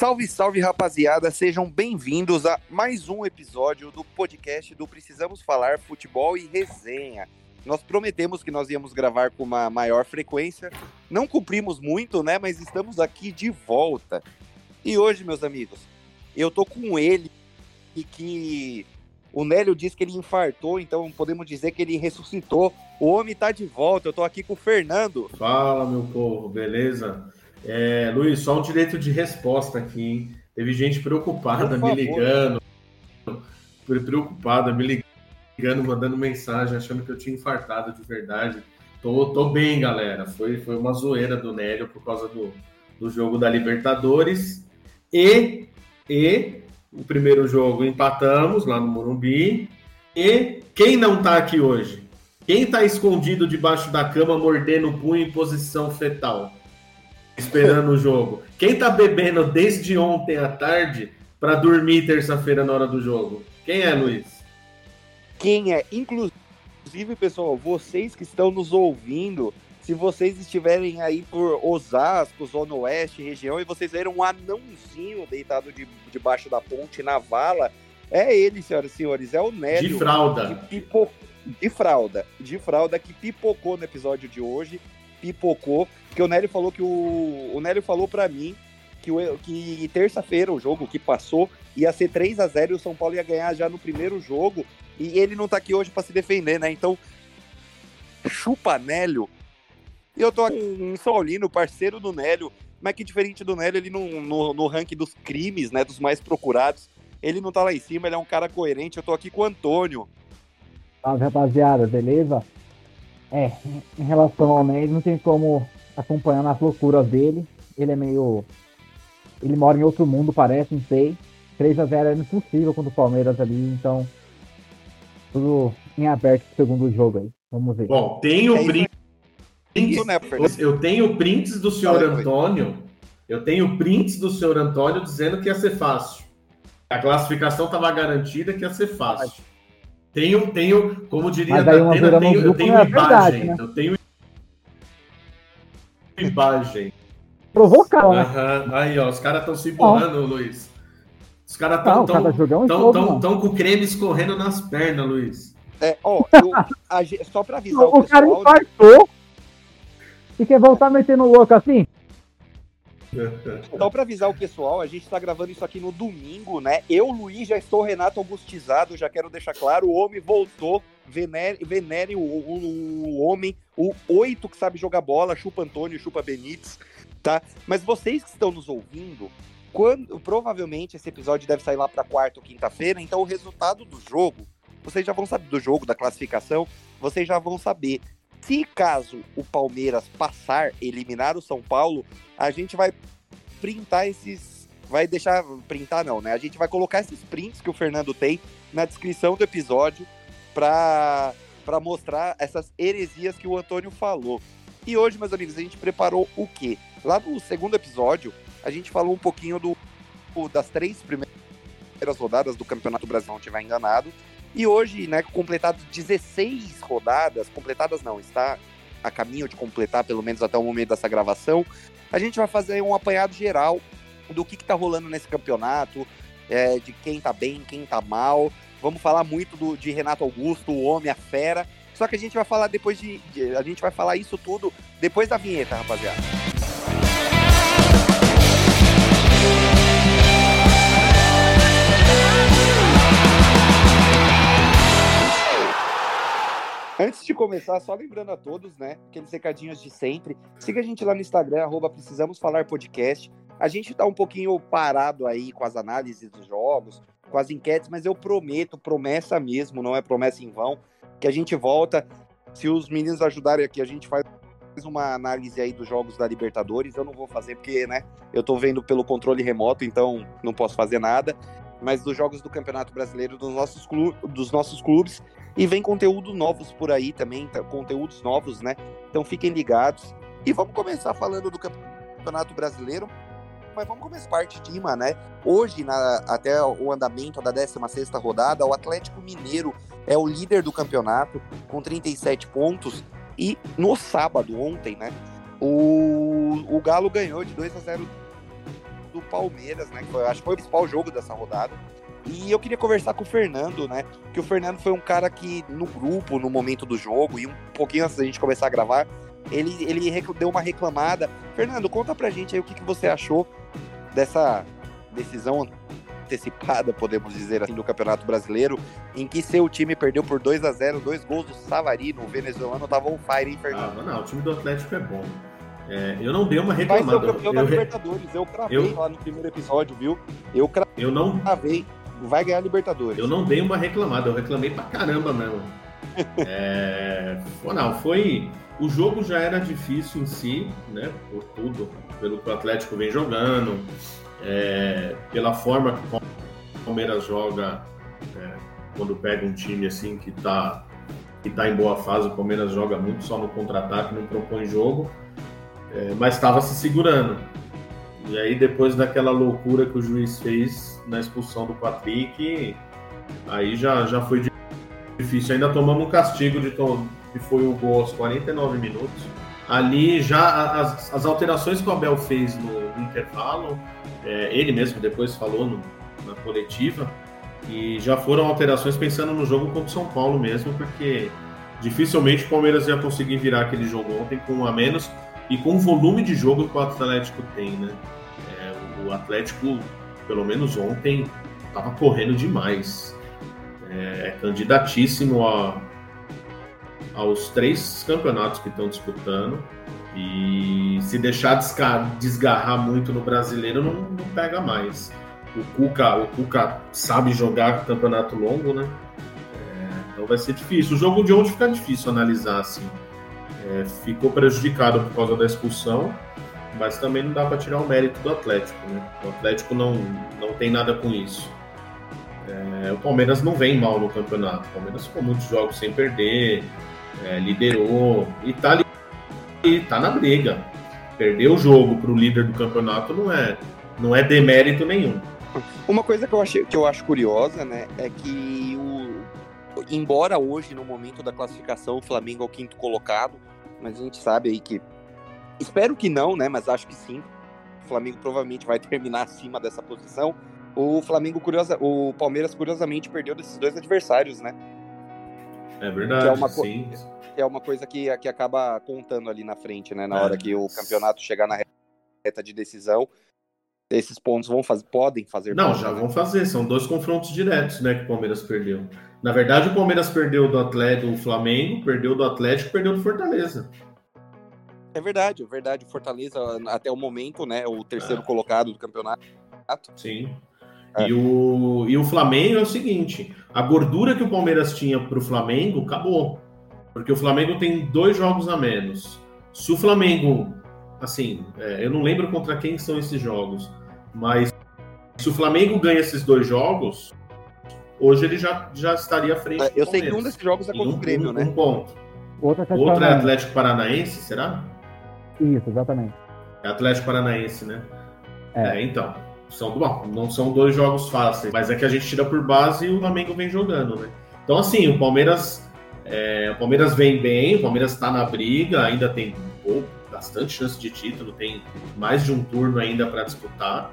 Salve, salve, rapaziada! Sejam bem-vindos a mais um episódio do podcast do Precisamos Falar Futebol e Resenha. Nós prometemos que nós íamos gravar com uma maior frequência. Não cumprimos muito, né? Mas estamos aqui de volta. E hoje, meus amigos, eu tô com ele e que o Nélio disse que ele infartou, então podemos dizer que ele ressuscitou. O homem tá de volta. Eu tô aqui com o Fernando. Fala, meu povo, beleza? É, Luiz, só um direito de resposta aqui, hein? Teve gente preocupada me ligando, preocupada, me ligando, mandando mensagem, achando que eu tinha infartado de verdade. Tô, tô bem, galera. Foi, foi uma zoeira do Nélio por causa do, do jogo da Libertadores. E, e o primeiro jogo empatamos lá no Morumbi. E quem não tá aqui hoje? Quem tá escondido debaixo da cama, mordendo o punho em posição fetal? Esperando o jogo. Quem tá bebendo desde ontem à tarde para dormir terça-feira na hora do jogo? Quem é, Luiz? Quem é? Inclusive, pessoal, vocês que estão nos ouvindo, se vocês estiverem aí por Osasco, Zona Oeste, região, e vocês verem um anãozinho deitado de, debaixo da ponte na vala, é ele, senhoras e senhores, é o Nélio. De fralda. pipo... De fralda. De fralda que pipocou no episódio de hoje pipocou, porque o Nélio falou que o. O Nélio falou para mim que, o, que terça-feira o jogo que passou ia ser 3 a 0 e o São Paulo ia ganhar já no primeiro jogo. E ele não tá aqui hoje para se defender, né? Então, chupa Nélio. E eu tô aqui em Saulino, parceiro do Nélio, mas que diferente do Nélio, ele no, no, no ranking dos crimes, né? Dos mais procurados. Ele não tá lá em cima, ele é um cara coerente. Eu tô aqui com o Antônio. Salve, rapaziada, beleza? É, em relação ao Ney, não tem como acompanhar as loucuras dele. Ele é meio. Ele mora em outro mundo, parece, não sei. 3x0 é impossível contra o Palmeiras ali, então. Tudo em aberto pro segundo jogo aí. Vamos ver. Bom, tem o é print. Né, eu tenho prints do senhor Antônio. Eu tenho prints do senhor Antônio dizendo que ia ser fácil. A classificação estava garantida que ia ser fácil. Tenho, tenho, como diria da Atena, tenho, eu tenho é imagem. Verdade, né? Eu tenho imagem. Provocar, né? Uhum. Aí, ó, os caras estão se empurrando, Luiz. Os caras estão tão, cara tão, tão, tão, tão, com o creme escorrendo nas pernas, Luiz. É, ó, eu, a, só pra avisar o, o pessoal... O cara infartou e quer voltar metendo louco assim? Então, para avisar o pessoal, a gente está gravando isso aqui no domingo, né? Eu, Luiz, já estou Renato Augustizado, já quero deixar claro, o homem voltou, venere, venere o, o, o homem, o oito que sabe jogar bola, chupa Antônio, chupa Benítez, tá? Mas vocês que estão nos ouvindo, quando provavelmente esse episódio deve sair lá para quarta ou quinta-feira, então o resultado do jogo, vocês já vão saber do jogo, da classificação, vocês já vão saber. Se caso o Palmeiras passar, eliminar o São Paulo, a gente vai printar esses. Vai deixar. Printar não, né? A gente vai colocar esses prints que o Fernando tem na descrição do episódio para mostrar essas heresias que o Antônio falou. E hoje, meus amigos, a gente preparou o quê? Lá no segundo episódio, a gente falou um pouquinho do, das três primeiras rodadas do Campeonato Brasileiro, não estiver enganado. E hoje, né, completados 16 rodadas, completadas não, está a caminho de completar, pelo menos até o momento dessa gravação, a gente vai fazer um apanhado geral do que, está rolando nesse campeonato, é, de quem tá bem, quem tá mal. Vamos falar muito do, de Renato Augusto, o homem, a fera. Só que a gente vai falar depois de, de. A gente vai falar isso tudo depois da vinheta, rapaziada. Antes de começar, só lembrando a todos, né, aqueles recadinhos de sempre. Siga a gente lá no Instagram, arroba Precisamos Falar Podcast. A gente tá um pouquinho parado aí com as análises dos jogos, com as enquetes, mas eu prometo, promessa mesmo, não é promessa em vão, que a gente volta. Se os meninos ajudarem aqui, a gente faz uma análise aí dos jogos da Libertadores. Eu não vou fazer porque, né, eu tô vendo pelo controle remoto, então não posso fazer nada. Mas dos jogos do Campeonato Brasileiro dos nossos, clu dos nossos clubes. E vem conteúdo novos por aí também, tá, conteúdos novos, né? Então fiquem ligados. E vamos começar falando do Campeonato Brasileiro. Mas vamos começar parte de cima, né? Hoje, na, até o andamento da 16 rodada, o Atlético Mineiro é o líder do campeonato, com 37 pontos. E no sábado, ontem, né? O, o Galo ganhou de 2 a 0 do Palmeiras, né? Que foi, acho que foi o principal jogo dessa rodada. E eu queria conversar com o Fernando, né? Que o Fernando foi um cara que, no grupo, no momento do jogo, e um pouquinho antes da gente começar a gravar, ele, ele deu uma reclamada. Fernando, conta pra gente aí o que, que você achou dessa decisão antecipada, podemos dizer assim, do Campeonato Brasileiro, em que seu time perdeu por 2 a 0 dois gols do Savarino, o venezuelano tava on fire, hein, Fernando? Ah, não, o time do Atlético é bom. É, eu não dei uma reclamada. Vai ser o campeão eu, da Libertadores, eu cravei eu, lá no primeiro episódio, viu? Eu cravei. Eu não cravei. Vai ganhar a Libertadores. Eu não dei uma reclamada, eu reclamei pra caramba mesmo. é, não, foi. O jogo já era difícil em si, né? Por tudo, pelo que o Atlético vem jogando, é, pela forma que o Palmeiras joga é, quando pega um time assim que está que tá em boa fase, o Palmeiras joga muito só no contra-ataque, não propõe jogo, é, mas estava se segurando. E aí depois daquela loucura que o juiz fez na expulsão do Patrick, aí já, já foi difícil. Ainda tomamos um castigo de que foi o gol aos 49 minutos. Ali já as, as alterações que o Abel fez no, no intervalo é, ele mesmo depois falou no, na coletiva, e já foram alterações pensando no jogo contra o São Paulo mesmo, porque dificilmente o Palmeiras ia conseguir virar aquele jogo ontem com um a menos e com o volume de jogo que o Atlético tem, né? É, o Atlético, pelo menos ontem, estava correndo demais. É, é candidatíssimo a, aos três campeonatos que estão disputando. E se deixar desgarrar muito no brasileiro, não, não pega mais. O Cuca, o Cuca sabe jogar campeonato longo, né? É, então vai ser difícil. O jogo de ontem fica difícil analisar assim. É, ficou prejudicado por causa da expulsão, mas também não dá para tirar o mérito do Atlético, né? O Atlético não, não tem nada com isso. É, o Palmeiras não vem mal no campeonato. O Palmeiras ficou muitos jogos sem perder, é, liderou e tá e tá na briga. Perder o jogo para o líder do campeonato não é, não é demérito nenhum. Uma coisa que eu, achei, que eu acho curiosa, né, é que o, embora hoje, no momento da classificação, o Flamengo é o quinto colocado, mas a gente sabe aí que. Espero que não, né? Mas acho que sim. O Flamengo provavelmente vai terminar acima dessa posição. O Flamengo, curiosa, o Palmeiras, curiosamente, perdeu desses dois adversários, né? É verdade, é uma sim é uma coisa que, que acaba contando ali na frente, né? Na é. hora que o campeonato chegar na reta de decisão, esses pontos vão fazer, podem fazer. Não, já né? vão fazer. São dois confrontos diretos, né? Que o Palmeiras perdeu. Na verdade, o Palmeiras perdeu do Atlético, do Flamengo, perdeu do Atlético, perdeu do Fortaleza. É verdade, é verdade. O Fortaleza até o momento, né? O terceiro é. colocado do campeonato. Sim. É. E, o, e o Flamengo é o seguinte: a gordura que o Palmeiras tinha para o Flamengo acabou. Porque o Flamengo tem dois jogos a menos. Se o Flamengo, assim, é, eu não lembro contra quem são esses jogos, mas se o Flamengo ganha esses dois jogos, hoje ele já, já estaria à frente. É, eu sei que um desses jogos é contra o Grêmio, um, né? Um ponto. É Outro é Atlético Paranaense, será? Isso, exatamente. É Atlético Paranaense, né? É, é então. São, bom, não são dois jogos fáceis, mas é que a gente tira por base e o Flamengo vem jogando, né? Então, assim, o Palmeiras é, o Palmeiras vem bem, o Palmeiras está na briga, ainda tem oh, bastante chance de título, tem mais de um turno ainda para disputar.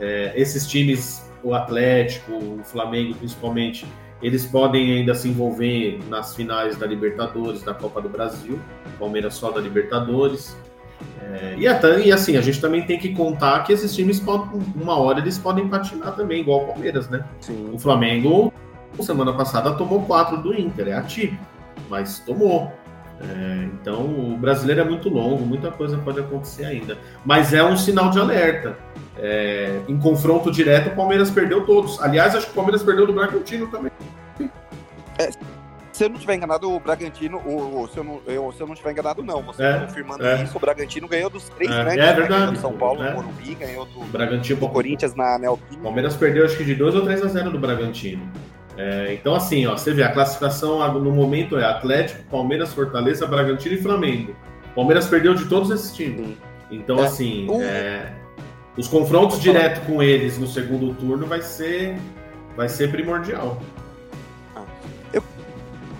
É, esses times, o Atlético, o Flamengo principalmente, eles podem ainda se envolver nas finais da Libertadores, da Copa do Brasil, o Palmeiras só da Libertadores. É, e, até, e, assim, a gente também tem que contar que esses times, podem, uma hora, eles podem patinar também, igual o Palmeiras, né? Sim. O Flamengo, semana passada, tomou quatro do Inter, é atípico mas tomou. É, então o brasileiro é muito longo, muita coisa pode acontecer ainda. Mas é um sinal de alerta. É, em confronto direto, o Palmeiras perdeu todos. Aliás, acho que o Palmeiras perdeu do Bragantino também. É, se eu não estiver enganado, o Bragantino, o, o, se, eu não, eu, se eu não estiver enganado, não. Você é, confirmando é. isso, o Bragantino ganhou dos três é, grandes. É né? verdade. São Paulo, o Morumbi, ganhou do, Bragantino, do Corinthians na Neoquímica. O Palmeiras perdeu acho que de 2 ou 3 a 0 do Bragantino. É, então, assim, ó, você vê, a classificação no momento é Atlético, Palmeiras, Fortaleza, Bragantino e Flamengo. Palmeiras perdeu de todos esses times. Então, é. assim, é, os confrontos direto com eles no segundo turno vai ser, vai ser primordial.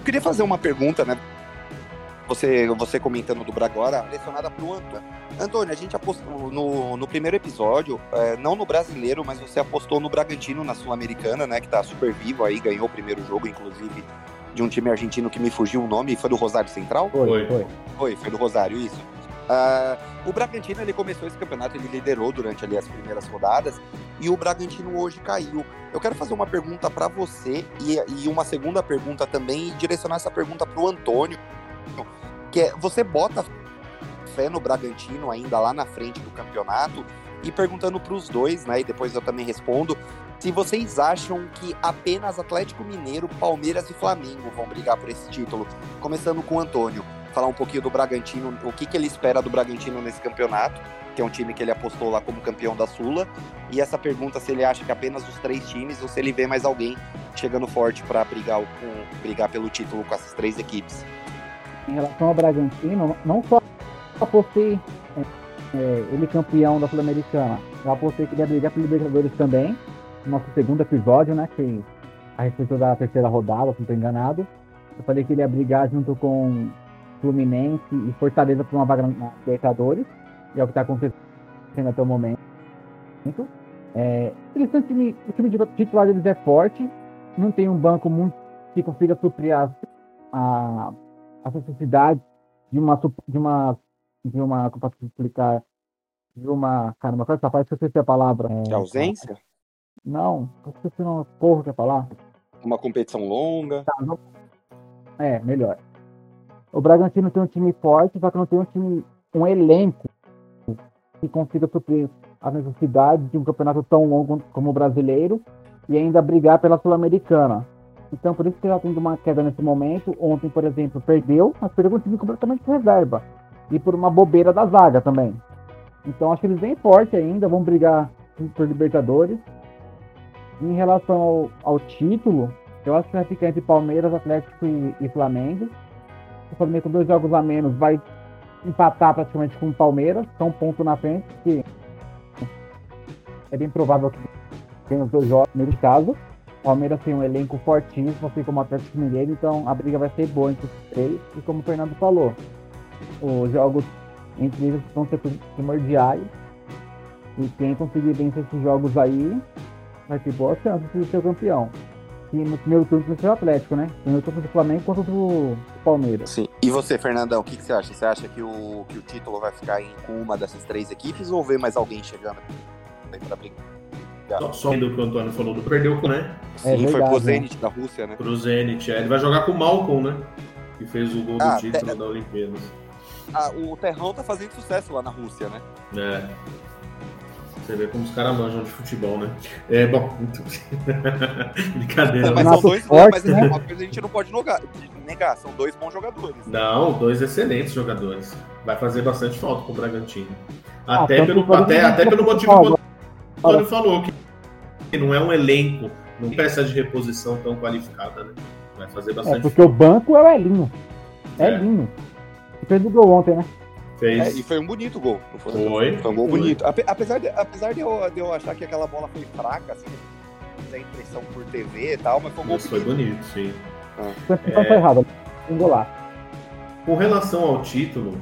Eu queria fazer uma pergunta, né? você, você comentando do Braga agora, direcionada para o Antônio. Antônio, a gente apostou no, no primeiro episódio, é, não no brasileiro, mas você apostou no Bragantino na Sul-Americana, né? Que tá super vivo aí, ganhou o primeiro jogo, inclusive, de um time argentino que me fugiu o nome, foi do Rosário Central? Foi, foi. Foi, foi do Rosário, isso. Uh, o Bragantino ele começou esse campeonato, ele liderou durante ali as primeiras rodadas e o Bragantino hoje caiu. Eu quero fazer uma pergunta para você e, e, uma segunda pergunta também e direcionar essa pergunta para o Antônio, que é você bota fé no Bragantino ainda lá na frente do campeonato e perguntando para os dois, né? E depois eu também respondo se vocês acham que apenas Atlético Mineiro, Palmeiras e Flamengo vão brigar por esse título. Começando com o Antônio, falar um pouquinho do Bragantino, o que, que ele espera do Bragantino nesse campeonato, que é um time que ele apostou lá como campeão da Sula. E essa pergunta se ele acha que apenas os três times ou se ele vê mais alguém chegando forte para brigar, brigar pelo título com essas três equipes. Em relação ao Bragantino, não só apostei é, ele campeão da Sul-Americana, eu apostei que ele ia brigar pelo Libertadores também nosso segundo episódio, né? Que a respeito da terceira rodada, se não estou enganado. Eu falei que ele ia brigar junto com Fluminense e Fortaleza por uma vaga na Libertadores. E é o que está acontecendo até o momento. É, time, o time de titular deles é forte, não tem um banco muito que consiga suprir as, a, as necessidades de uma de uma de uma como posso explicar de uma caramba, qual é essa parte que eu esqueci a palavra? É, de ausência? Não, você não porra quer falar? Uma competição longa. Tá, não... É, melhor. O Bragantino tem um time forte, só que não tem um time, um elenco que consiga suprir as necessidades de um campeonato tão longo como o brasileiro e ainda brigar pela Sul-Americana. Então, por isso que está tendo uma queda nesse momento. Ontem, por exemplo, perdeu, mas perdeu um time completamente reserva. E por uma bobeira da zaga também. Então, acho que eles vêm forte ainda, vão brigar por Libertadores. Em relação ao, ao, título, eu acho que vai ficar entre Palmeiras, Atlético e, e Flamengo. O Flamengo com dois jogos a menos vai empatar praticamente com o Palmeiras, só um ponto na frente, que é bem provável que tenha os dois jogos nesse caso. O Palmeiras tem um elenco fortíssimo, assim como o Atlético Mineiro, então a briga vai ser boa entre os três. E como o Fernando falou, os jogos entre eles vão ser primordiais. E quem conseguir vencer esses jogos aí vai ter boa chance de ser campeão. E no primeiro turno ser o Atlético, né? Primeiro turno do Flamengo contra o Palmeiras. Sim. E você, Fernandão, o que, que, você acha? Você acha que o, que o título vai ficar em, com uma dessas três equipes ou vê mais alguém chegando pra brigar? Só, só do que o Antônio falou do perdeu com, né? Sim, é verdade, foi pro Zenit né? da Rússia, né? Pro Zenit, é. Ele vai jogar com o Malcolm, né? Que fez o gol ah, do título te... da Olimpíadas. Ah, o Terrão tá fazendo sucesso lá na Rússia, né? É. Você vê como os caras manjam de futebol, né? É, bom, muito... brincadeira. mas são dois, forte, mas né? uma coisa a gente não pode negar, negar, são dois bons jogadores. Não, dois excelentes jogadores. Vai fazer bastante falta pro Bragantino. Ah, até, ah, pelo, até, até pelo motivo que o Antônio falou, que não é um elenco, não peça de reposição tão qualificada, né? Vai fazer é, bastante É, porque falta. o banco é o Elinho. É. Elinho. Fez o gol ontem, né? Fez. É, e foi um bonito gol. Foi, foi, foi um gol foi. bonito. Apesar, de, apesar de, eu, de eu achar que aquela bola foi fraca, assim, a impressão por TV e tal, mas foi um gol bonito. foi bonito, sim. Ah. Foi é... errado, um golaço. Com relação ao título,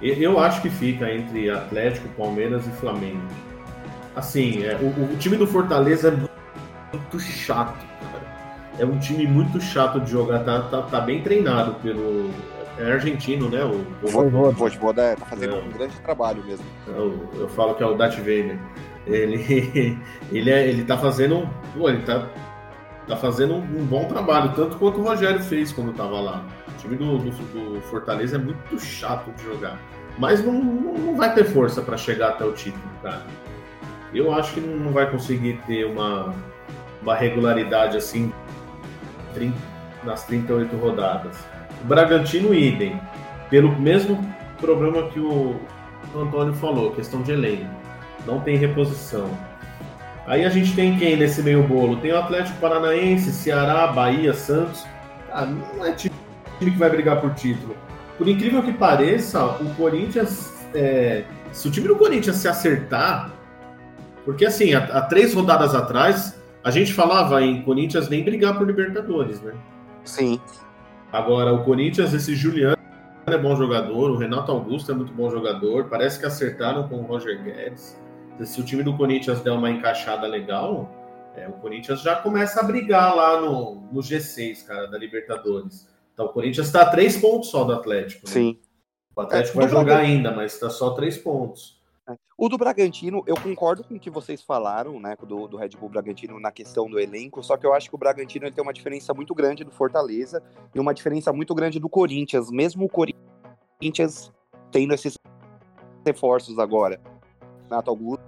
eu acho que fica entre Atlético, Palmeiras e Flamengo. Assim, é, o, o, time do Fortaleza é muito chato, cara. É um time muito chato de jogar, tá, tá, tá bem treinado pelo é argentino, né? O, o Voivoda é, tá fazendo é. um grande trabalho mesmo. Eu, eu, falo que é o Darth Vader. Ele, ele, é, ele tá fazendo. Pô, ele tá, tá fazendo um bom trabalho, tanto quanto o Rogério fez quando tava lá. O time do, do, do Fortaleza é muito chato de jogar. Mas não, não vai ter força para chegar até o título, cara. Eu acho que não vai conseguir ter uma, uma regularidade assim nas 38 rodadas. Bragantino, idem. Pelo mesmo problema que o Antônio falou, questão de elenco. Não tem reposição. Aí a gente tem quem nesse meio bolo? Tem o Atlético Paranaense, Ceará, Bahia, Santos. Ah, não é time que vai brigar por título. Por incrível que pareça, o Corinthians. É, se o time do Corinthians se acertar. Porque assim, há, há três rodadas atrás, a gente falava em Corinthians nem brigar por Libertadores, né? Sim. Agora, o Corinthians, esse Juliano é bom jogador, o Renato Augusto é muito bom jogador, parece que acertaram com o Roger Guedes. Se o time do Corinthians der uma encaixada legal, é, o Corinthians já começa a brigar lá no, no G6, cara, da Libertadores. Então o Corinthians está a três pontos só do Atlético. Né? Sim. O Atlético é, vai jogar ainda, mas está só três pontos. O do Bragantino, eu concordo com o que vocês falaram, né, do, do Red Bull Bragantino na questão do elenco, só que eu acho que o Bragantino ele tem uma diferença muito grande do Fortaleza e uma diferença muito grande do Corinthians, mesmo o Corinthians tendo esses reforços agora. Renato Augusto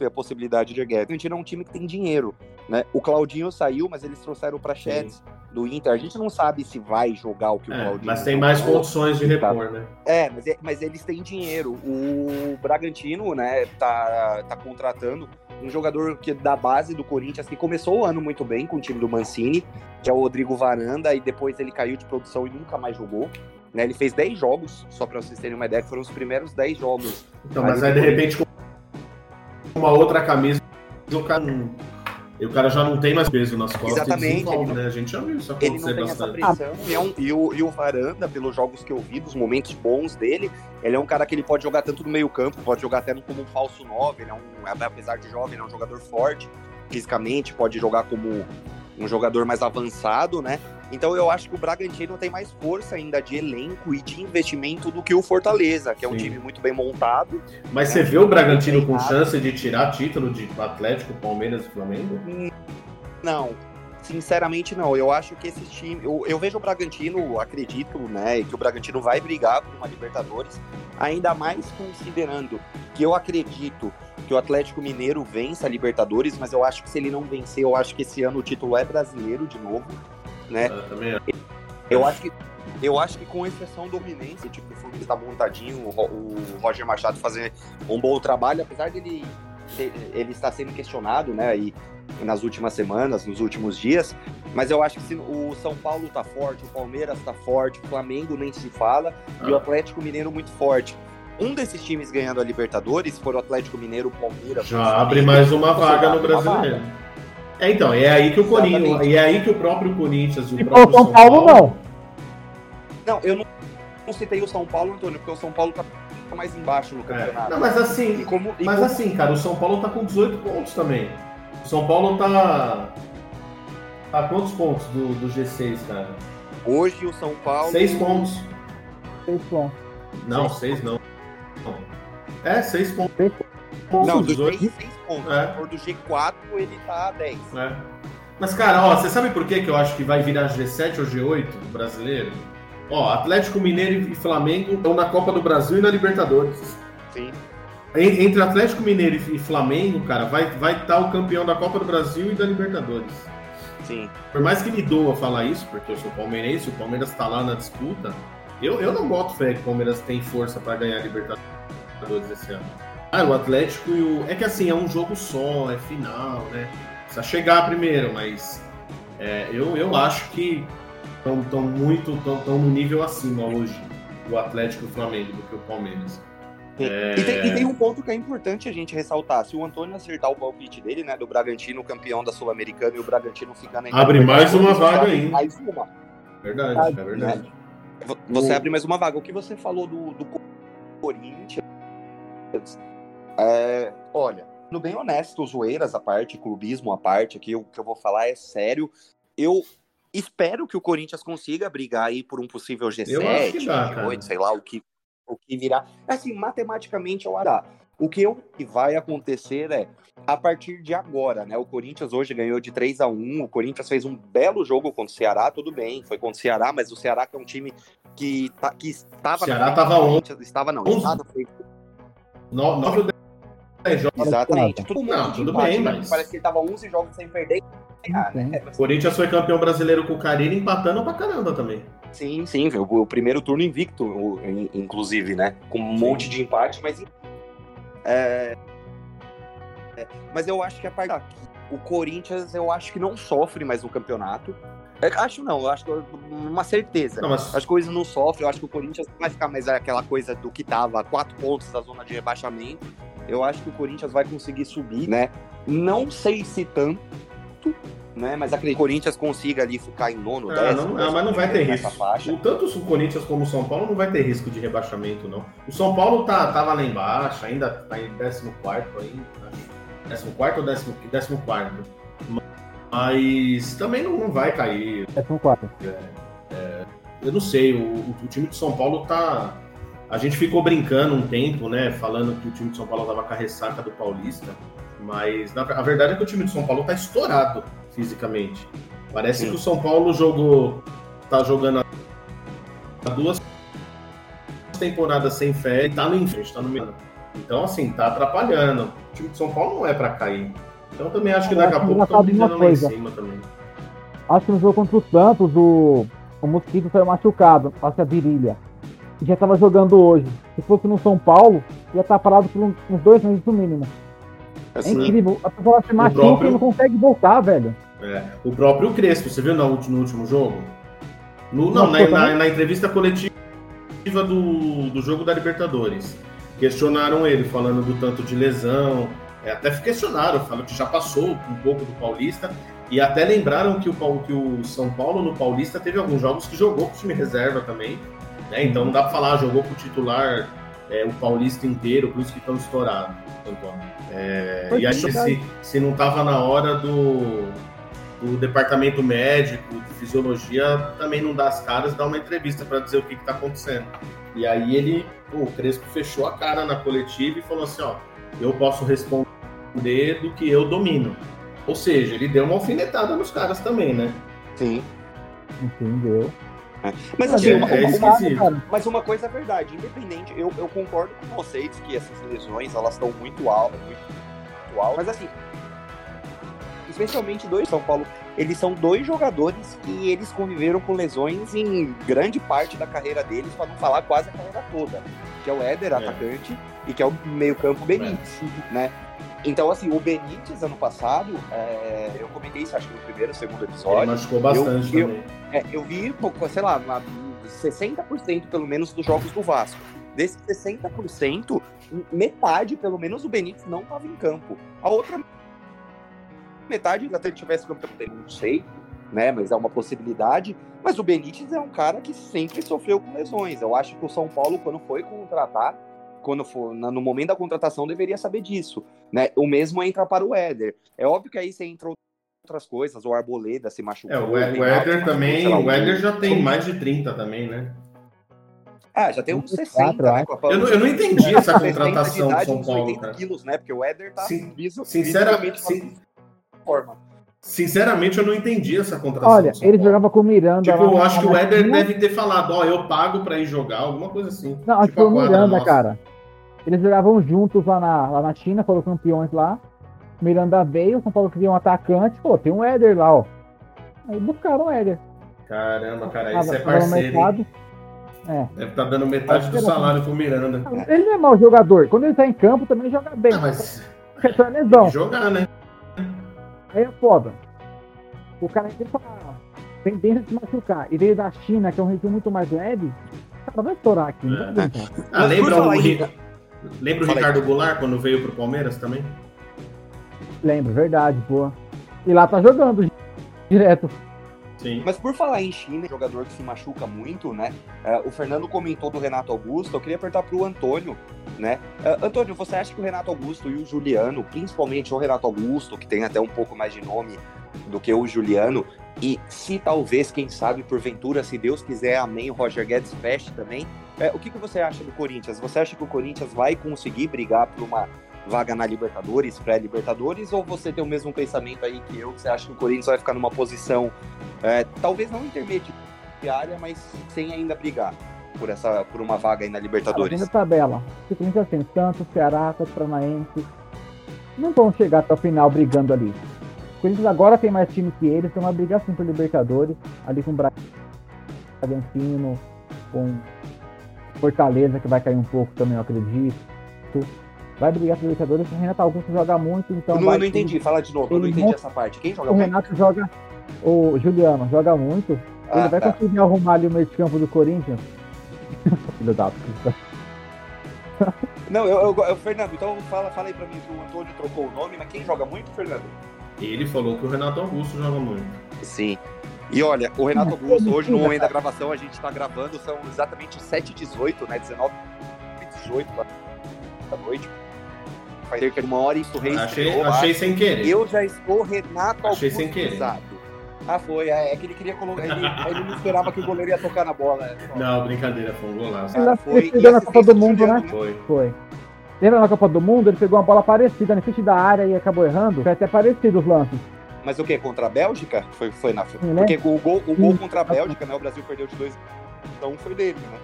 e a possibilidade de Guedes. O Bragantino é um time que tem dinheiro, né? O Claudinho saiu, mas eles trouxeram o Prachetes do Inter. A gente não sabe se vai jogar o que o é, Claudinho. Mas tem mais condições de repor, né? É mas, é, mas eles têm dinheiro. O Bragantino, né, tá, tá contratando um jogador que da base do Corinthians que começou o ano muito bem com o time do Mancini, que é o Rodrigo Varanda, e depois ele caiu de produção e nunca mais jogou. Né, ele fez 10 jogos, só para vocês terem uma ideia, que foram os primeiros 10 jogos. Então, mas aí de repente com uma outra camisa, o cara e o cara já não tem mais peso nas costas Exatamente. Desenvolve, né? A gente já viu isso acontecer ele não tem bastante. Essa pressão, e, é um, e, o, e o Varanda, pelos jogos que eu vi, dos momentos bons dele, ele é um cara que ele pode jogar tanto no meio campo, pode jogar até como um falso 9, ele é um, apesar de jovem, ele é um jogador forte fisicamente, pode jogar como um jogador mais avançado, né? Então eu acho que o Bragantino tem mais força ainda de elenco e de investimento do que o Fortaleza, que é um Sim. time muito bem montado. Mas né? você vê o Bragantino com chance de tirar título de Atlético, Palmeiras e Flamengo? Não, sinceramente não. Eu acho que esse time, eu, eu, vejo o Bragantino, acredito, né, que o Bragantino vai brigar por uma Libertadores, ainda mais considerando que eu acredito que o Atlético Mineiro vença a Libertadores, mas eu acho que se ele não vencer, eu acho que esse ano o título é brasileiro de novo né? Eu, também eu acho que eu acho que com exceção do Fluminense, tipo, o Fluminense tá montadinho, o, Roger Machado fazer um bom trabalho, apesar dele ele está sendo questionado, né, aí nas últimas semanas, nos últimos dias, mas eu acho que se, o São Paulo tá forte, o Palmeiras tá forte, o Flamengo nem se fala, ah. e o ah. Atlético Mineiro muito forte. Um desses times ganhando a Libertadores, for o Atlético Mineiro, o Palmeiras... Já abre mais uma vaga no Brasileiro. É, então, é aí que o Corinthians, e é aí que o próprio Corinthians e o próprio São, São Paulo, Paulo, não. Não, eu não, não, citei o São Paulo, Antônio, porque o São Paulo tá mais embaixo no campeonato. É. Não, mas assim, como, mas como... assim, cara, o São Paulo tá com 18 pontos também. O São Paulo tá a quantos pontos do, do G6, cara? Hoje o São Paulo. 6 pontos. 6 pontos. Não, 6 não. É, 6 pontos. pontos. Não, do G6 pontos. É. Se for do G4, ele tá a 10. É. Mas, cara, ó, você sabe por que, que eu acho que vai virar G7 ou G8 do brasileiro? Ó, Atlético Mineiro e Flamengo estão na Copa do Brasil e na Libertadores. Sim. Entre Atlético Mineiro e Flamengo, cara, vai estar vai tá o campeão da Copa do Brasil e da Libertadores. Sim. Por mais que me doa falar isso, porque eu sou palmeirense, o Palmeiras está lá na disputa, eu, eu não boto fé que o Palmeiras tem força para ganhar a Libertadores esse ano. Ah, o Atlético e o. É que assim, é um jogo só, é final, né? Precisa chegar primeiro, mas é, eu, eu acho que estão muito. estão no nível acima hoje o Atlético e o Flamengo do que o Palmeiras. É... E, tem, e, tem, um ponto que é importante a gente ressaltar. Se o Antônio acertar o palpite dele, né, do Bragantino campeão da Sul-Americana e o Bragantino ficar na Abre mais uma vaga ainda. Mais uma. Verdade, é verdade. Né? Você o... abre mais uma vaga. O que você falou do, do Corinthians é, olha, sendo bem honesto, zoeiras à parte, clubismo à parte, aqui o que eu vou falar é sério. Eu espero que o Corinthians consiga brigar aí por um possível G7, dá, G8, sei lá, o que, o que virá. Assim, matematicamente eu acho. O que, eu, que vai acontecer é, a partir de agora, né? O Corinthians hoje ganhou de 3 a 1 o Corinthians fez um belo jogo contra o Ceará, tudo bem, foi contra o Ceará, mas o Ceará que é um time que, tá, que estava... O Ceará estava ontem. Estava não, estava... 9 10 jogos. Exatamente. Tudo, não, tudo bem, né? mas... Parece que ele tava 11 jogos sem perder. Ah, né? Corinthians foi campeão brasileiro com o Carine empatando pra caramba também. Sim, sim, o, o primeiro turno invicto, o, inclusive, né? Com um sim. monte de empate, mas. É, é, mas eu acho que a parte daqui, o Corinthians, eu acho que não sofre mais no campeonato. É, acho não, eu acho que uma certeza. Não, mas... O Corinthians não sofre, eu acho que o Corinthians vai ficar mais aquela coisa do que tava, quatro pontos da zona de rebaixamento eu acho que o Corinthians vai conseguir subir, né? Não sei se tanto, né? Mas acredito que o Corinthians consiga ali ficar em nono, Ah, décimo. não, ah, mas não vai ter nessa risco. Faixa. O, tanto o Corinthians como o São Paulo não vai ter risco de rebaixamento, não. O São Paulo tá, tava lá embaixo, ainda tá em 14 ainda, acho. 14 ou 14? 14. Mas também não, não vai cair. É são quatro. Eu não sei, o, o time de São Paulo tá. A gente ficou brincando um tempo, né? Falando que o time de São Paulo tava com a ressaca do Paulista. Mas na- a verdade é que o time de São Paulo tá estourado fisicamente. Parece Sim. que o São Paulo jogou. tá jogando há duas temporadas sem fé e tá no enfrente, tá no meio. Então, assim, tá atrapalhando. O time de São Paulo não é pra cair. Então também acho que daqui a pouco uma brigando lá em cima também. Acho que no jogo contra o Santos, o, o Mosquito saiu machucado, acho que a virilha. E já tava jogando hoje. Se fosse no São Paulo, ia estar parado por uns, dois meses no mínimo. É Assim, incrível. A pessoa se machuca próprio- e não consegue voltar, velho. É, o próprio Crespo, você viu no último, no último jogo? No- Não, na, na- na entrevista coletiva do, do jogo da Libertadores. Questionaram ele, falando do tanto de lesão. É, até questionaram, falando que já passou um pouco do Paulista. E até lembraram que o, que o São Paulo no Paulista teve alguns jogos que jogou com o time reserva também. Né? Então não dá pra falar, jogou com o titular é, o Paulista inteiro, por isso que estão estourados. Antônio. É, e acho que se, se não tava na hora do, do departamento médico, de fisiologia, também não dá as caras, dá uma entrevista para dizer o que, está acontecendo. E aí ele, pô, o Crespo fechou a cara na coletiva e falou assim, ó, eu posso responder do que eu domino. Ou seja, ele deu uma alfinetada nos caras também, né? sim. Entendeu? Mas assim, É, uma, é uma- mas uma coisa é verdade, independente, eu, eu concordo com vocês que essas lesões, elas estão muito altas, muito, muito altas, mas assim, especialmente dois São Paulo, eles são dois jogadores que eles conviveram com lesões em grande parte da carreira deles, para não falar quase a carreira toda, que é o Éder, É. atacante, e que é o meio-campo Benítez, né? Então, assim, o Benítez, ano passado, é, eu comentei isso, acho que no primeiro, segundo Ele episódio, machucou bastante eu- também. é, eu vi, pouco, sei lá, uma- 60% pelo menos dos jogos do Vasco. Desses 60%, metade, pelo menos, o Benítez não estava em campo. A outra metade, até ele tivesse campo, eu não sei, né? Mas é uma possibilidade. Mas o Benítez é um cara que sempre sofreu com lesões. Eu acho que o São Paulo, quando foi contratar, quando for na- no momento da contratação, deveria saber disso. Né? O mesmo entra para o Éder. É óbvio que aí você entra outras coisas, o Arboleda se machucou. É, o, o Éder também, lá, o Éder já tem mais de 30 também, né? Ah, já tem uns 24, 60, né? Eu não, eu não entendi essa 60 de contratação do idade, São Paulo, 80 cara. quilos, né? Porque o Éder tá Sin- viso, sincera- visivelmente sin- forma. Sinceramente, eu não entendi essa contratação. Olha, ele jogava com o Miranda. Tipo, lá eu acho que o Éder deve ter falado, ó, eu pago pra ir jogar, alguma coisa assim. Não, acho que Tipo foi a o Miranda, nossa. cara. Eles jogavam juntos lá na, lá na China, foram campeões lá. Miranda veio, o São Paulo queria um atacante. Pô, tem um Éder lá, ó. Aí buscaram o Éder. Caramba, cara, Tava- esse é parceiro. É. Deve estar dando metade do era salário pro Miranda. Ele não é mau jogador. Quando ele tá em campo, também joga bem. Ah, mas Questão é tem lesão. que jogar, né? Aí é foda. O cara tem tendência de se machucar. E veio da China, que é um regime muito mais leve. O cara vai estourar aqui. É. Ah, lembra o, lembra o Fala aí. Ricardo Goulart quando veio pro Palmeiras também? Lembro, verdade, pô. E lá tá jogando direto. Sim. Mas por falar em China, jogador que se machuca muito, né? é, o Fernando comentou do Renato Augusto. Eu queria apertar pro Antônio, né? É, Antônio, você acha que o Renato Augusto e o Juliano, principalmente o Renato Augusto, que tem até um pouco mais de nome do que o Juliano, e se talvez, quem sabe, porventura, se Deus quiser, amém, o Roger Guedes feche também. É, o que, que você acha do Corinthians? Você acha que o Corinthians vai conseguir brigar por uma vaga na Libertadores, pré-Libertadores, ou você tem o mesmo pensamento aí que eu, que você acha que o Corinthians vai ficar numa posição é, talvez não intermediária, mas sem ainda brigar por essa por uma vaga aí na Libertadores. vendo a tabela. O Corinthians tem Santos, Ceará, Atlético Paranaense. Não vão chegar até o final brigando ali. O Corinthians agora tem mais time que eles, então vai brigar sim por Libertadores. Ali com o Bragantino, com Fortaleza, que vai cair um pouco também, eu acredito. Vai brigar por Libertadores. O Renato Augusto joga muito, então. eu não, eu não entendi, fala de novo, eu não Ele entendi essa parte. Quem joga O muito? Renato joga. O Juliano joga muito. Ele Ah, vai tá. conseguir arrumar ali o meio de campo do Corinthians. Filho da puta. Não, eu, eu, eu- Fernando, então fala, fala aí pra mim que o Antônio trocou o nome, mas quem joga muito, Fernando? Ele falou que o Renato Augusto joga muito. Sim. E olha, o Renato Augusto, hoje no momento da gravação, a gente está gravando, são exatamente 7h18, né? 19 18 da noite. Faz cerca de uma hora e isso Reis Achei, estreou, achei sem querer. Eu já estou Renato Achei Augusto sem querer. Ah, foi. É, é que ele queria colocar. Ele, ele não esperava que o goleiro ia tocar na bola. né? Não, brincadeira, foi um golaço. Ele foi. na Copa do Mundo, né? Foi. Foi. Lembra na Copa do Mundo, ele pegou uma bola parecida na frente da área e acabou errando? Foi até parecido os lances. Mas o que? Contra a Bélgica? Foi, foi na. né? Porque o gol, o gol contra a Bélgica, né? O Brasil perdeu de 2 então foi dele, né?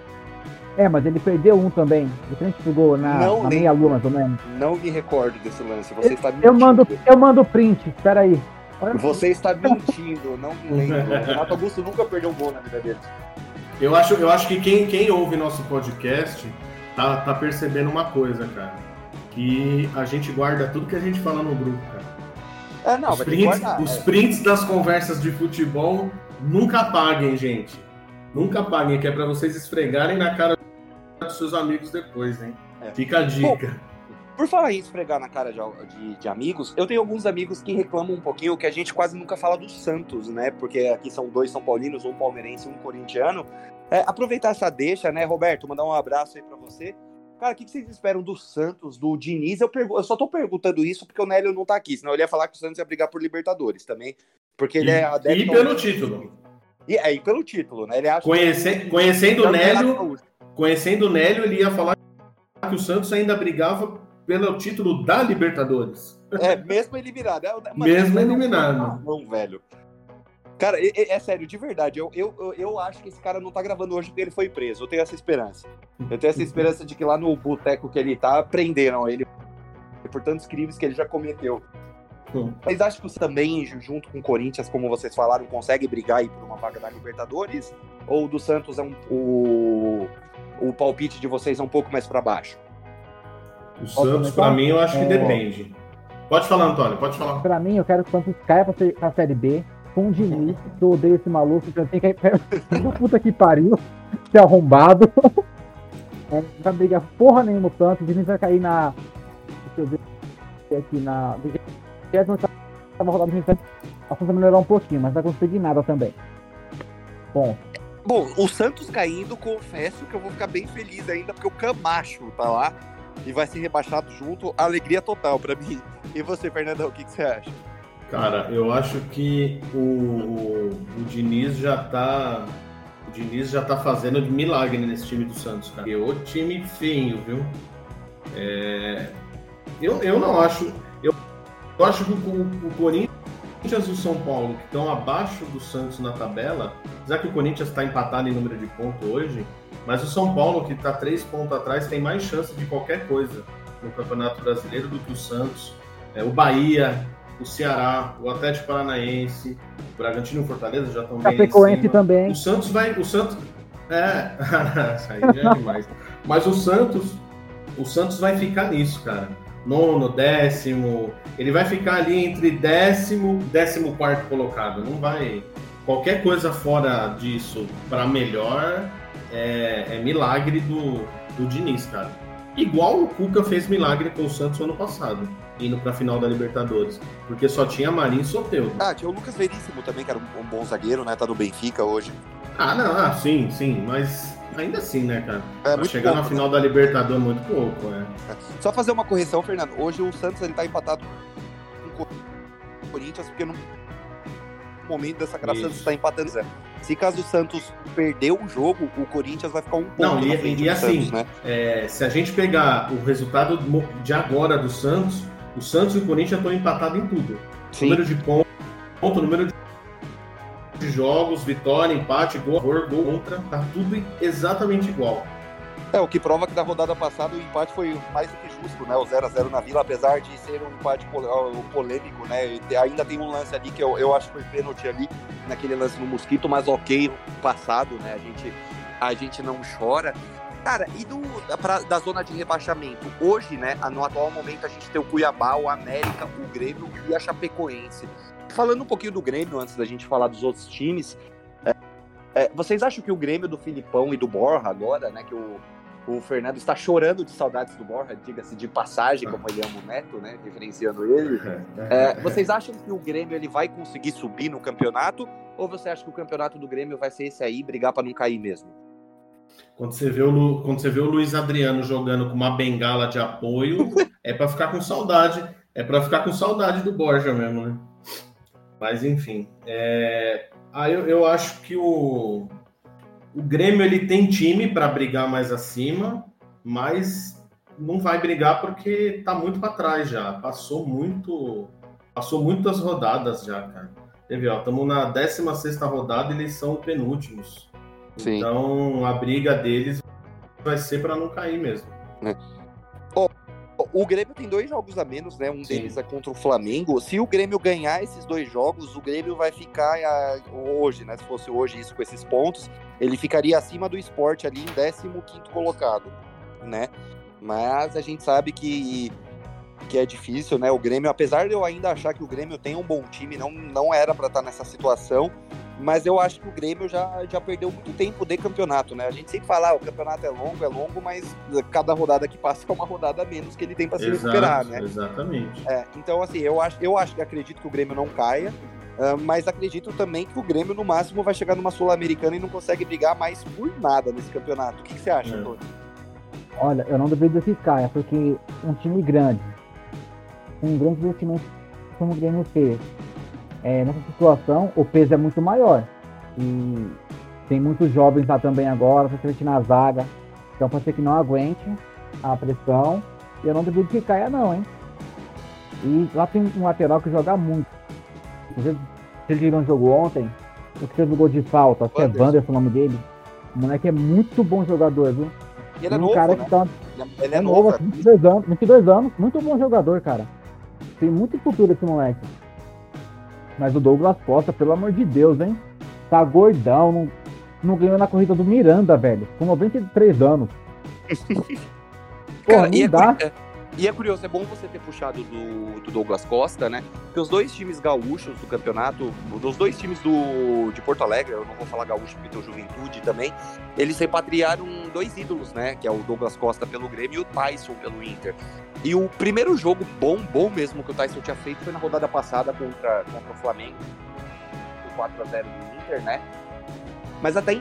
É, mas ele perdeu um também. De frente pro gol, na, Não, na nem- meia lua, mais ou menos. Não me recordo desse lance. Você está mentindo. Eu mando, eu mando print, espera aí. Olha Você está mentindo, não me lembro. O Renato Augusto nunca perdeu um gol na vida dele. Eu acho, eu acho que quem, quem ouve nosso podcast tá, tá percebendo uma coisa, cara. Que a gente guarda tudo que a gente fala no grupo, cara. É, não, os, prints, guardar. os é. prints das conversas de futebol nunca apaguem, gente. Nunca apaguem, que é pra vocês esfregarem na cara dos seus amigos depois, hein? É. Fica a dica. Por falar em esfregar na cara de, de- de amigos, eu tenho alguns amigos que reclamam um pouquinho que a gente quase nunca fala do Santos, né? Porque aqui são dois São Paulinos, um palmeirense e um corintiano. É, aproveitar essa deixa, né, Roberto? Mandar um abraço aí pra você. Cara, o que que vocês esperam do Santos, do Diniz? Eu, pergu- eu só tô perguntando isso porque o Nélio não tá aqui, senão ele ia falar que o Santos ia brigar por Libertadores também. Porque ele E, é adepto. e pelo título. E, é, e pelo título, né? Ele acha Conhece- conhecendo o que- Nélio, conhecendo o Nélio, ele ia falar que o Santos ainda brigava pelo título da Libertadores. É, mesmo eliminado. É, mano, Mesmo é eliminado. Não, velho. Cara, é, é- sério, de verdade. Eu, eu, eu, acho que esse cara não tá gravando hoje porque ele foi preso. Eu tenho essa esperança. Eu tenho essa esperança de que lá no boteco que ele tá, prenderam ele por tantos crimes que ele já cometeu. Hum. Mas acho que você também, ju- junto com o Corinthians, como vocês falaram, consegue brigar aí por uma vaga da Libertadores? Ou o do Santos é um, o, o palpite de vocês é um pouco mais pra baixo? O Santos, pra mim, eu acho que É. depende. Pode falar, Antônio, pode falar. Pra mim, eu quero que o Santos caia ser- pra Série B Diniz, que eu odeio esse maluco, eu tenho que puta que pariu, ser arrombado. É, não vai brigar porra nenhuma o Santos, o Diniz vai cair na. Deixa eu ver aqui na. Tava rodando o Santos, a melhorar um pouquinho, mas não vai conseguir nada também. Bom, Bom, o Santos caindo, confesso que eu vou ficar bem feliz ainda, porque o Camacho tá lá e vai ser rebaixado junto. Alegria total pra mim. E você, Fernandão, o que, que você acha? Cara, eu acho que o, o, o Diniz já tá. O Diniz já tá fazendo de milagre nesse time do Santos, cara. E o time feio, viu? É, eu, eu não acho. Eu, eu acho que o, o Corinthians e o São Paulo, que estão abaixo do Santos na tabela, apesar que o Corinthians está empatado em número de pontos hoje, mas o São Paulo, que está três pontos atrás, tem mais chance de qualquer coisa no Campeonato Brasileiro do que o Santos. É, o Bahia, o Ceará, o Atlético Paranaense, o Bragantino e o Fortaleza já estão bem em Chapecoense também. O Santos vai. O Santos. É, isso aí já é demais. Mas o Santos. O Santos vai ficar nisso, cara. Nono, décimo. Ele vai ficar ali entre décimo e décimo quarto colocado. Não vai. Qualquer coisa fora disso para melhor é, é milagre do, do Diniz, cara. Igual o Cuca fez milagre com o Santos ano passado, indo pra final da Libertadores. Porque só tinha Marinho e Soteldo. Ah, tinha o Lucas Veríssimo também, que era um, bom zagueiro, né? Tá no Benfica hoje. Ah, não, ah, sim, sim, mas ainda assim, né, cara? É muito chegar pouco, na final da Libertadores muito pouco, é. Só fazer uma correção, Fernando. Hoje o Santos ele tá empatado com o Corinthians, porque no momento dessa gravação o. Santos tá empatando zero. Se caso o Santos perder o jogo, o Corinthians vai ficar um ponto Não, e- e assim, Santos, né? É, se a gente pegar o resultado de agora do Santos, o Santos e o Corinthians estão empatados em tudo. Sim. Número de pontos, ponto, número de jogos, vitória, empate, gol, favor, gol contra, tá tudo exatamente igual. É, o que prova que da rodada passada o empate foi mais do que justo, né? O 0x0 na Vila, apesar de ser um empate polêmico, né? Ainda tem um lance ali que eu, eu acho que foi pênalti ali, naquele lance no Mosquito, mas ok, passado, né? A gente, a gente não chora. Cara, e do, pra, da zona de rebaixamento? Hoje, né, no atual momento, a gente tem o Cuiabá, o América, o Grêmio e a Chapecoense. Falando um pouquinho do Grêmio, antes da gente falar dos outros times, é, é, vocês acham que o Grêmio do Filipão e do Borja agora, né, que o O Fernando está chorando de saudades do Borja, diga-se de passagem, como ele ama o Neto, né? Referenciando ele. É, vocês acham que o Grêmio ele vai conseguir subir no campeonato? Ou você acha que o campeonato do Grêmio vai ser esse aí, brigar para não cair mesmo? Quando você, vê o, Lu, quando você vê o Luiz Adriano jogando com uma bengala de apoio, é para ficar com saudade. É para ficar com saudade do Borja mesmo, né? Mas enfim. É... Ah, eu, eu acho que o, o Grêmio ele tem time para brigar mais acima, mas não vai brigar porque tá muito para trás já. Passou muito, passou muitas rodadas já, cara. Teve, ó, estamos na 16 rodada e eles são penúltimos. Sim. Então a briga deles vai ser para não cair mesmo. É. Oh, o Grêmio tem dois jogos a menos, né? Um Sim. deles é contra o Flamengo. Se o Grêmio ganhar esses dois jogos, o Grêmio vai ficar hoje, né? Se fosse hoje isso com esses pontos, ele ficaria acima do esporte ali em 15 colocado, né? Mas a gente sabe que, que é difícil, né? O Grêmio, apesar de eu ainda achar que o Grêmio tem um bom time, não, não era para estar tá nessa situação, mas eu acho que o Grêmio já, já perdeu muito tempo de campeonato, né? A gente sempre fala, ah, o campeonato é longo, é longo, mas cada rodada que passa é uma rodada a menos que ele tem para se recuperar, né? Exatamente. É, então, assim, eu acho, eu acho que acredito que o Grêmio não caia. Uh, mas acredito também que o Grêmio, no máximo, vai chegar numa Sul-Americana e não consegue brigar mais por nada nesse campeonato. O que, que você acha, é. Tony? Olha, eu não duvido que caia, porque um time grande, um grande investimento como o Grêmio fez, é, nessa situação, o peso é muito maior. E tem muitos jovens lá também agora, principalmente na zaga. Então pode ser que não aguente a pressão. E eu não duvido que caia, não, hein? E lá tem um lateral que joga muito. Vocês viram um jogo ontem? O que fez o gol de falta, acho que é Wanderson o nome dele. O moleque é muito bom jogador, viu? E ele é um novo, cara né? que tá... Ele é, é novo, novo 22 é. anos, 22 anos, muito bom jogador, cara. Tem muito futuro esse moleque. Mas o Douglas Costa, pelo amor de Deus, hein? Tá gordão, não, não ganhou na corrida do Miranda, velho. Com 93 anos. Porra, Cara, não dá. É, e é curioso, é bom você ter puxado do, do, Douglas Costa, né? Porque os dois times gaúchos do campeonato, dos dois times do, de Porto Alegre, eu não vou falar gaúcho porque tem Juventude também, eles repatriaram dois ídolos, né? Que é o Douglas Costa pelo Grêmio e o Tyson pelo Inter. E o primeiro jogo bom, bom mesmo que o Tyson tinha feito foi na rodada passada contra, contra o Flamengo, o 4x0 do Inter, né? Mas até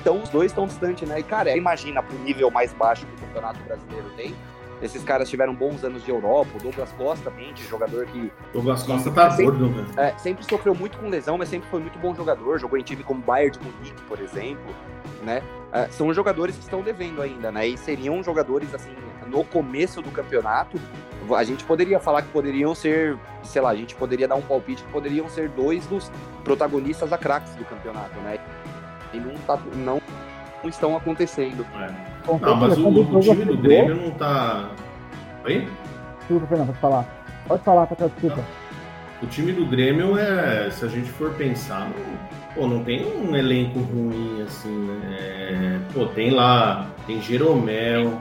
então os dois estão distantes, né? E, cara, imagina pro nível mais baixo que o Campeonato Brasileiro tem, esses caras tiveram bons anos de Europa. O Douglas Costa, mente, jogador que. Douglas Costa tá sempre, gordo, né? É, sempre sofreu muito com lesão, mas sempre foi muito bom jogador. Jogou em time como Bayern de Munique, por exemplo. Né? É, são jogadores que estão devendo ainda, né? E seriam jogadores, assim, no começo do campeonato. A gente poderia falar que poderiam ser, sei lá, a gente poderia dar um palpite que poderiam ser dois dos protagonistas a craques do campeonato, né? E não, tá, não estão acontecendo. É. Não, mas o, o time do Grêmio não tá. Oi? Desculpa, Fernando, pode falar. Pode falar, Patel, desculpa. O time do Grêmio é, se a gente for pensar, não, pô, não tem um elenco ruim assim, né? É, pô, tem lá, tem Jeromel,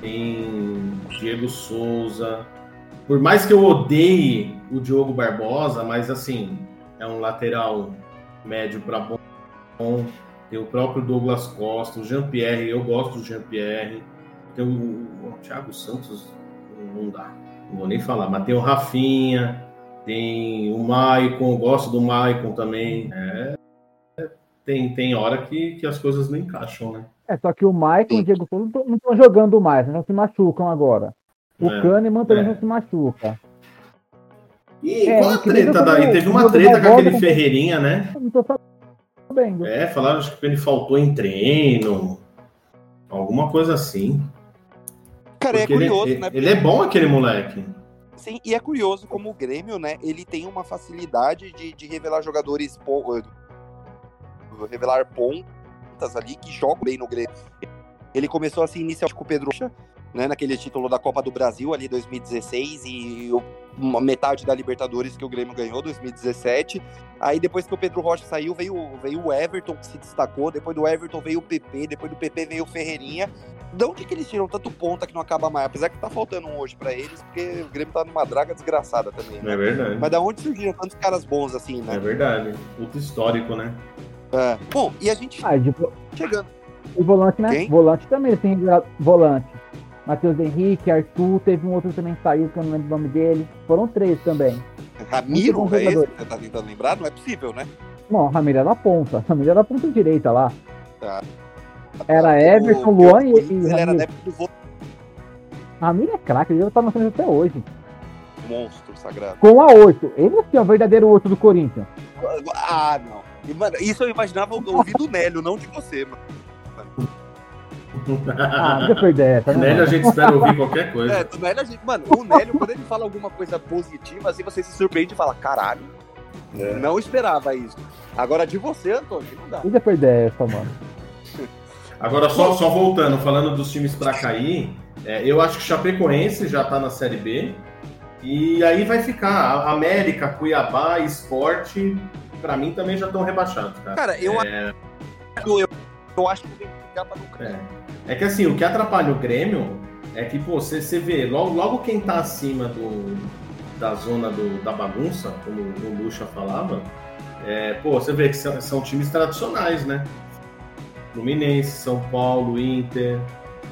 tem Diego Souza. Por mais que eu odeie o Diogo Barbosa, mas assim, é um lateral médio para bom tem o próprio Douglas Costa, o Jean-Pierre, eu gosto do Jean-Pierre, tem o, o, Thiago Santos, não dá, não vou nem falar, mas tem o Rafinha, tem o Maicon, gosto do Maicon também. É, tem, tem hora que, que as coisas não encaixam, né? É, só que o Maicon e o Diego Souza não estão jogando mais, não se machucam agora. O é, Kahneman também é. não se machuca. E é, qual a treta daí? Teve uma treta com aquele Ferreirinha, né? Não tô sabendo. É, falaram que ele faltou em treino, alguma coisa assim. Cara, é Porque é curioso, ele, né? Ele é bom aquele moleque. Sim, e é curioso como o Grêmio, né? Ele tem uma facilidade de, de revelar jogadores revelar pontas ali que jogam bem no Grêmio. Ele começou assim inicialmente com o Pedro né, naquele título da Copa do Brasil ali 2016 e uma metade da Libertadores que o Grêmio ganhou 2017. Aí depois que o Pedro Rocha saiu, veio, veio o Everton que se destacou, depois do Everton veio o PP, depois do PP veio o Ferreirinha. De onde que eles tiram tanto ponta que não acaba mais? Apesar que tá faltando um hoje para eles, porque o Grêmio tá numa draga desgraçada também, né? É verdade. Mas da onde surgiram tantos caras bons assim, né? É verdade. Puto histórico, né? É. Bom, e a gente ah, de... chegando E volante, né? Quem? Volante também, tem volante. Matheus Henrique, Arthur, teve um outro também que saiu, que eu não lembro o nome dele. Foram três também. Ramiro, Muito bom é esse que você tá tentando lembrar? Não é possível, né? Não, Ramiro era da ponta. Ramiro era da ponta direita lá. Tá. Era O- Everton, o- Luan e- o- e Ele era Ramiro. adepto do Ramiro é craque, ele tá Santos até hoje. monstro sagrado. Com a 8. Ele é o verdadeiro 8 do Corinthians. Ah, não. E, mano, isso eu imaginava ouvir do Nélio, não de você, mano. Ah, não ia perder essa, né? Nélio a gente espera ouvir qualquer coisa. É, do Nélio, a gente, mano, o Nélio, quando ele fala alguma coisa positiva, assim, você se surpreende e fala, caralho, É. não esperava isso. Agora, de você, Antônio, não dá. Ia perder essa, mano. Agora, só, só voltando, falando dos times pra cair, é, eu acho que Chapecoense já tá na Série B. E aí vai ficar. A- América, Cuiabá, Esporte, pra mim também já estão rebaixados, cara. Cara, eu, É, eu, eu acho que tem que ficar não é. É que assim, o que atrapalha o Grêmio é que, pô, você, você vê, logo, logo quem tá acima do, da zona do- da bagunça, como o Lucha falava, é, pô, você vê que são, são times tradicionais, né? Fluminense, São Paulo, Inter,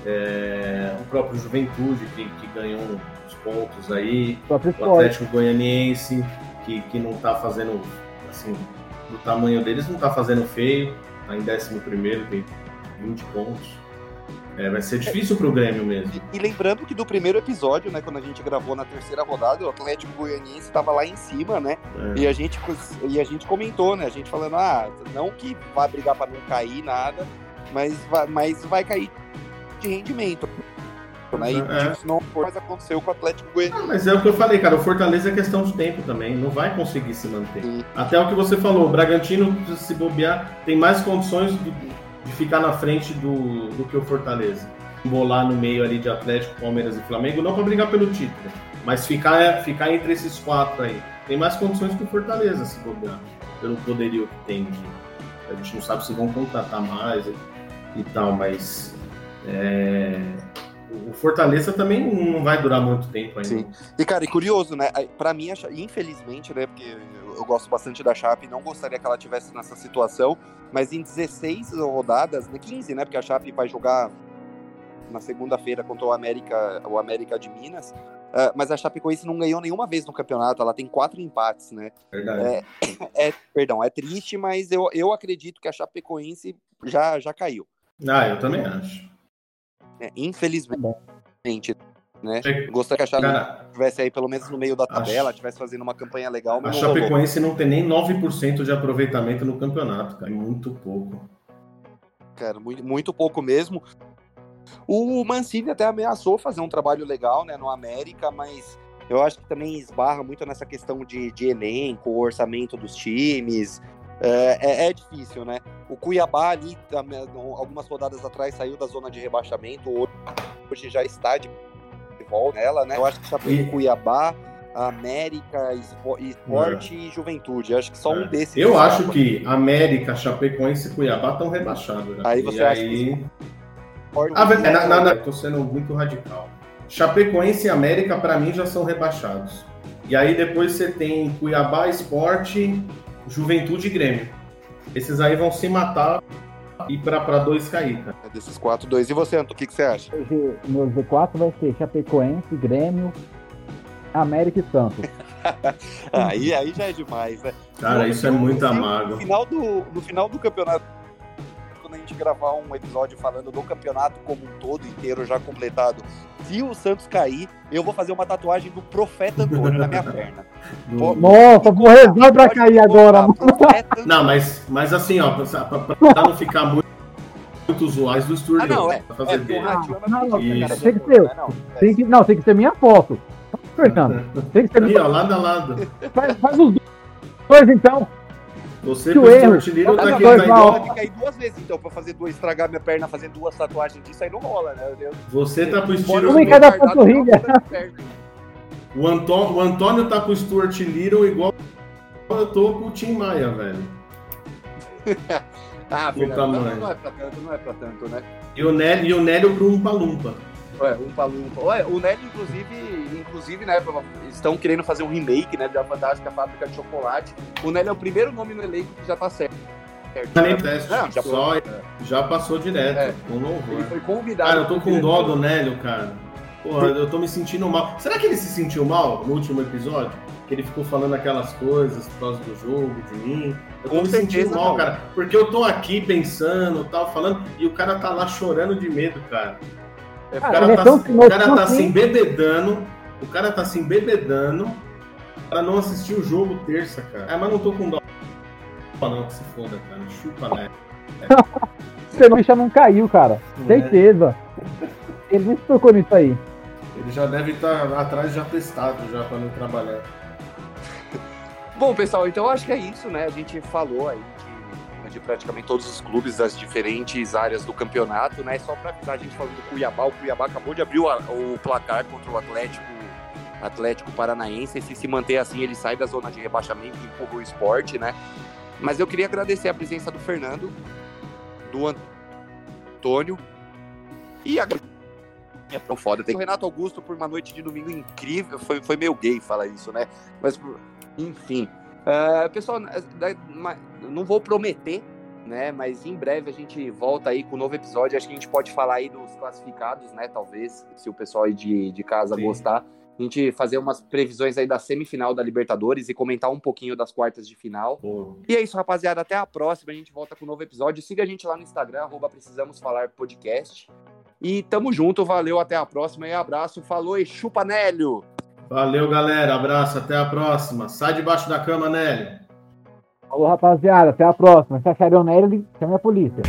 é, o próprio Juventude, que, que ganhou uns pontos aí, O o. Atlético Goianiense, que, que não tá fazendo, assim, do tamanho deles, não tá fazendo feio, tá em 11 primeiro, tem 20 pontos. É, vai ser difícil pro Grêmio mesmo. E, e lembrando que do primeiro episódio, né, quando a gente gravou na terceira rodada, o Atlético Goianiense estava lá em cima, né? É. E a gente e a gente comentou, né? A gente falando, ah, não que vai brigar para não cair nada, mas vai, mas vai cair de rendimento. Né? E É. isso não foi, mas aconteceu com o Atlético Goianiense. Ah, mas é o que eu falei, cara, o Fortaleza é questão de tempo também, não vai conseguir se manter. Sim. Até o que você falou, o Bragantino, se bobear, tem mais condições do- de ficar na frente do, do que o Fortaleza. Bolar no meio ali de Atlético, Palmeiras e Flamengo, não para brigar pelo título, mas ficar, ficar entre esses quatro aí. Tem mais condições que o Fortaleza, se bobear, pelo poderio que tem. a gente não sabe se vão contratar mais e, e tal, mas é, o Fortaleza também não vai durar muito tempo ainda. Sim. E, cara, e curioso, né? Pra mim, infelizmente, né? Porque eu, gosto bastante da Chape, não gostaria que ela tivesse nessa situação, mas em 16 rodadas, né, 15, né? Porque a Chape vai jogar na segunda-feira contra o América, o América de Minas. ah, mas a Chapecoense não ganhou nenhuma vez no campeonato, ela tem quatro empates, né? Verdade. É, perdão, é triste, mas eu, eu acredito que a Chapecoense já, já caiu. Ah, eu também acho. né? Infelizmente, né? É, Gostaria que a Chape Cara, estivesse aí pelo menos no meio da tabela, estivesse fazendo uma campanha legal, a. Chapecoense não tem nem 9% de aproveitamento no campeonato, cara. Muito pouco. cara, muito, muito pouco mesmo. O Mancini até ameaçou fazer um trabalho legal, né, no América, mas eu acho que também esbarra muito nessa questão de, de elenco, orçamento dos times. É, é- é difícil, né? O Cuiabá ali, algumas rodadas atrás, saiu da zona de rebaixamento, hoje já está de volta nela, né? Eu acho que Chapecoense, E- Cuiabá, América, Espo- Esporte e Juventude. Eu acho que só um desses. É. Eu acho que América, Chapecoense e Cuiabá estão rebaixados. já. Aí E você acha aí... que Ah, velho, na, na, na, tô sendo muito radical. Chapecoense e América, pra mim, já são rebaixados. E aí depois você tem Cuiabá, Esporte, Juventude e Grêmio. Esses aí vão se matar e pra, pra dois cair, cara. É desses quatro, dois. E você, Anto, o que, que você acha? Meu Z4 vai ser Chapecoense, Grêmio, América e Santos. Aí, aí já é demais, né? Cara, No- isso é no- muito no amargo. final do, no final do campeonato, quando a gente gravar um episódio falando do campeonato como um todo inteiro já completado, se o Santos cair, eu vou fazer uma tatuagem do Profeta Antônio na minha perna. Pô, Nossa, vou rezar pra cair agora, Não, mas, mas assim, ó, pra, pra- pra não ficar muito, muito usuais do estúdio. Ah, não, é. É, dele. É Não, mentira, cara, tem que ser. Né? Não, é. Tem que, não, tem que ser minha foto. Fernando, tem que ser minha ó, lado a lado. faz, faz os dois então. Você Que pro erro. Little Ah, tá aqui, tá que cair duas vezes, então, pra fazer duas, estragar minha perna fazendo duas tatuagens disso, aí não rola, né? Eu- Você tá pro estilo. Uma em o cada panturrilha. O Antônio, o Antônio tá com o Stuart Little igual eu tô com o Tim Maia, velho. Ah, Fernando, não é pra tanto, não é pra tanto, né? E o Nélio, e o Nélio pro Umpa Lumpa. Ué, um palumpa. Ué, o Nelly, inclusive, inclusive, né, estão querendo fazer um remake, né, da Fantástica Fábrica de Chocolate. O Nelly é o primeiro nome no elenco que já tá certo. nem teste, Não, já, só, já passou direto, É. com louvor. ele foi convidado. Cara, eu tô com dó do Nélio, cara. Porra, eu tô me sentindo mal. Será que ele se sentiu mal no último episódio? Que ele ficou falando aquelas coisas por causa do jogo, de mim. Eu tô Com me sentindo mal, não. cara. Porque eu tô aqui pensando, tal, falando, e o cara tá lá chorando de medo, cara. O Cara, é tá, tão o cara tá assim. se embebedando. O cara tá se embebedando pra não assistir o jogo terça, cara. Ah, mas não tô com dó. Não, que se foda, cara. Chupa, né? Você não, bicha não caiu, cara. Certeza. Ele nem se tocou nisso aí. Ele já deve estar atrás já testado já pra não trabalhar. Bom, pessoal, então acho que é isso, né? A gente falou aí de praticamente todos os clubes das diferentes áreas do campeonato, né? Só para avisar a gente falando do Cuiabá, o Cuiabá acabou de abrir o, o placar contra o Atlético Atlético Paranaense. E se se manter assim, ele sai da zona de rebaixamento e empurra o esporte, né? Mas eu queria agradecer a presença do Fernando, do Antônio e a é tão foda. Tem o Renato Augusto por uma noite de domingo incrível. Foi, foi meio gay falar isso, né? Mas, enfim. Uh, pessoal, não vou prometer, né? Mas em breve a gente volta aí com um novo episódio. Acho que a gente pode falar aí dos classificados, né? Talvez, se o pessoal aí de, de casa Sim. gostar. A gente fazer umas previsões aí da semifinal da Libertadores e comentar um pouquinho das quartas de final. Pô, E é isso, rapaziada. Até a próxima. A gente volta com um novo episódio. Siga a gente lá no Instagram, arroba Precisamos Falar Podcast. E tamo junto, valeu, até a próxima e abraço. Falou e chupa, Nélio! Valeu, galera. Abraço, até a próxima. Sai debaixo da cama, Nélio. Falou, rapaziada. Até a próxima. Se acharem o Nélio, chame a polícia.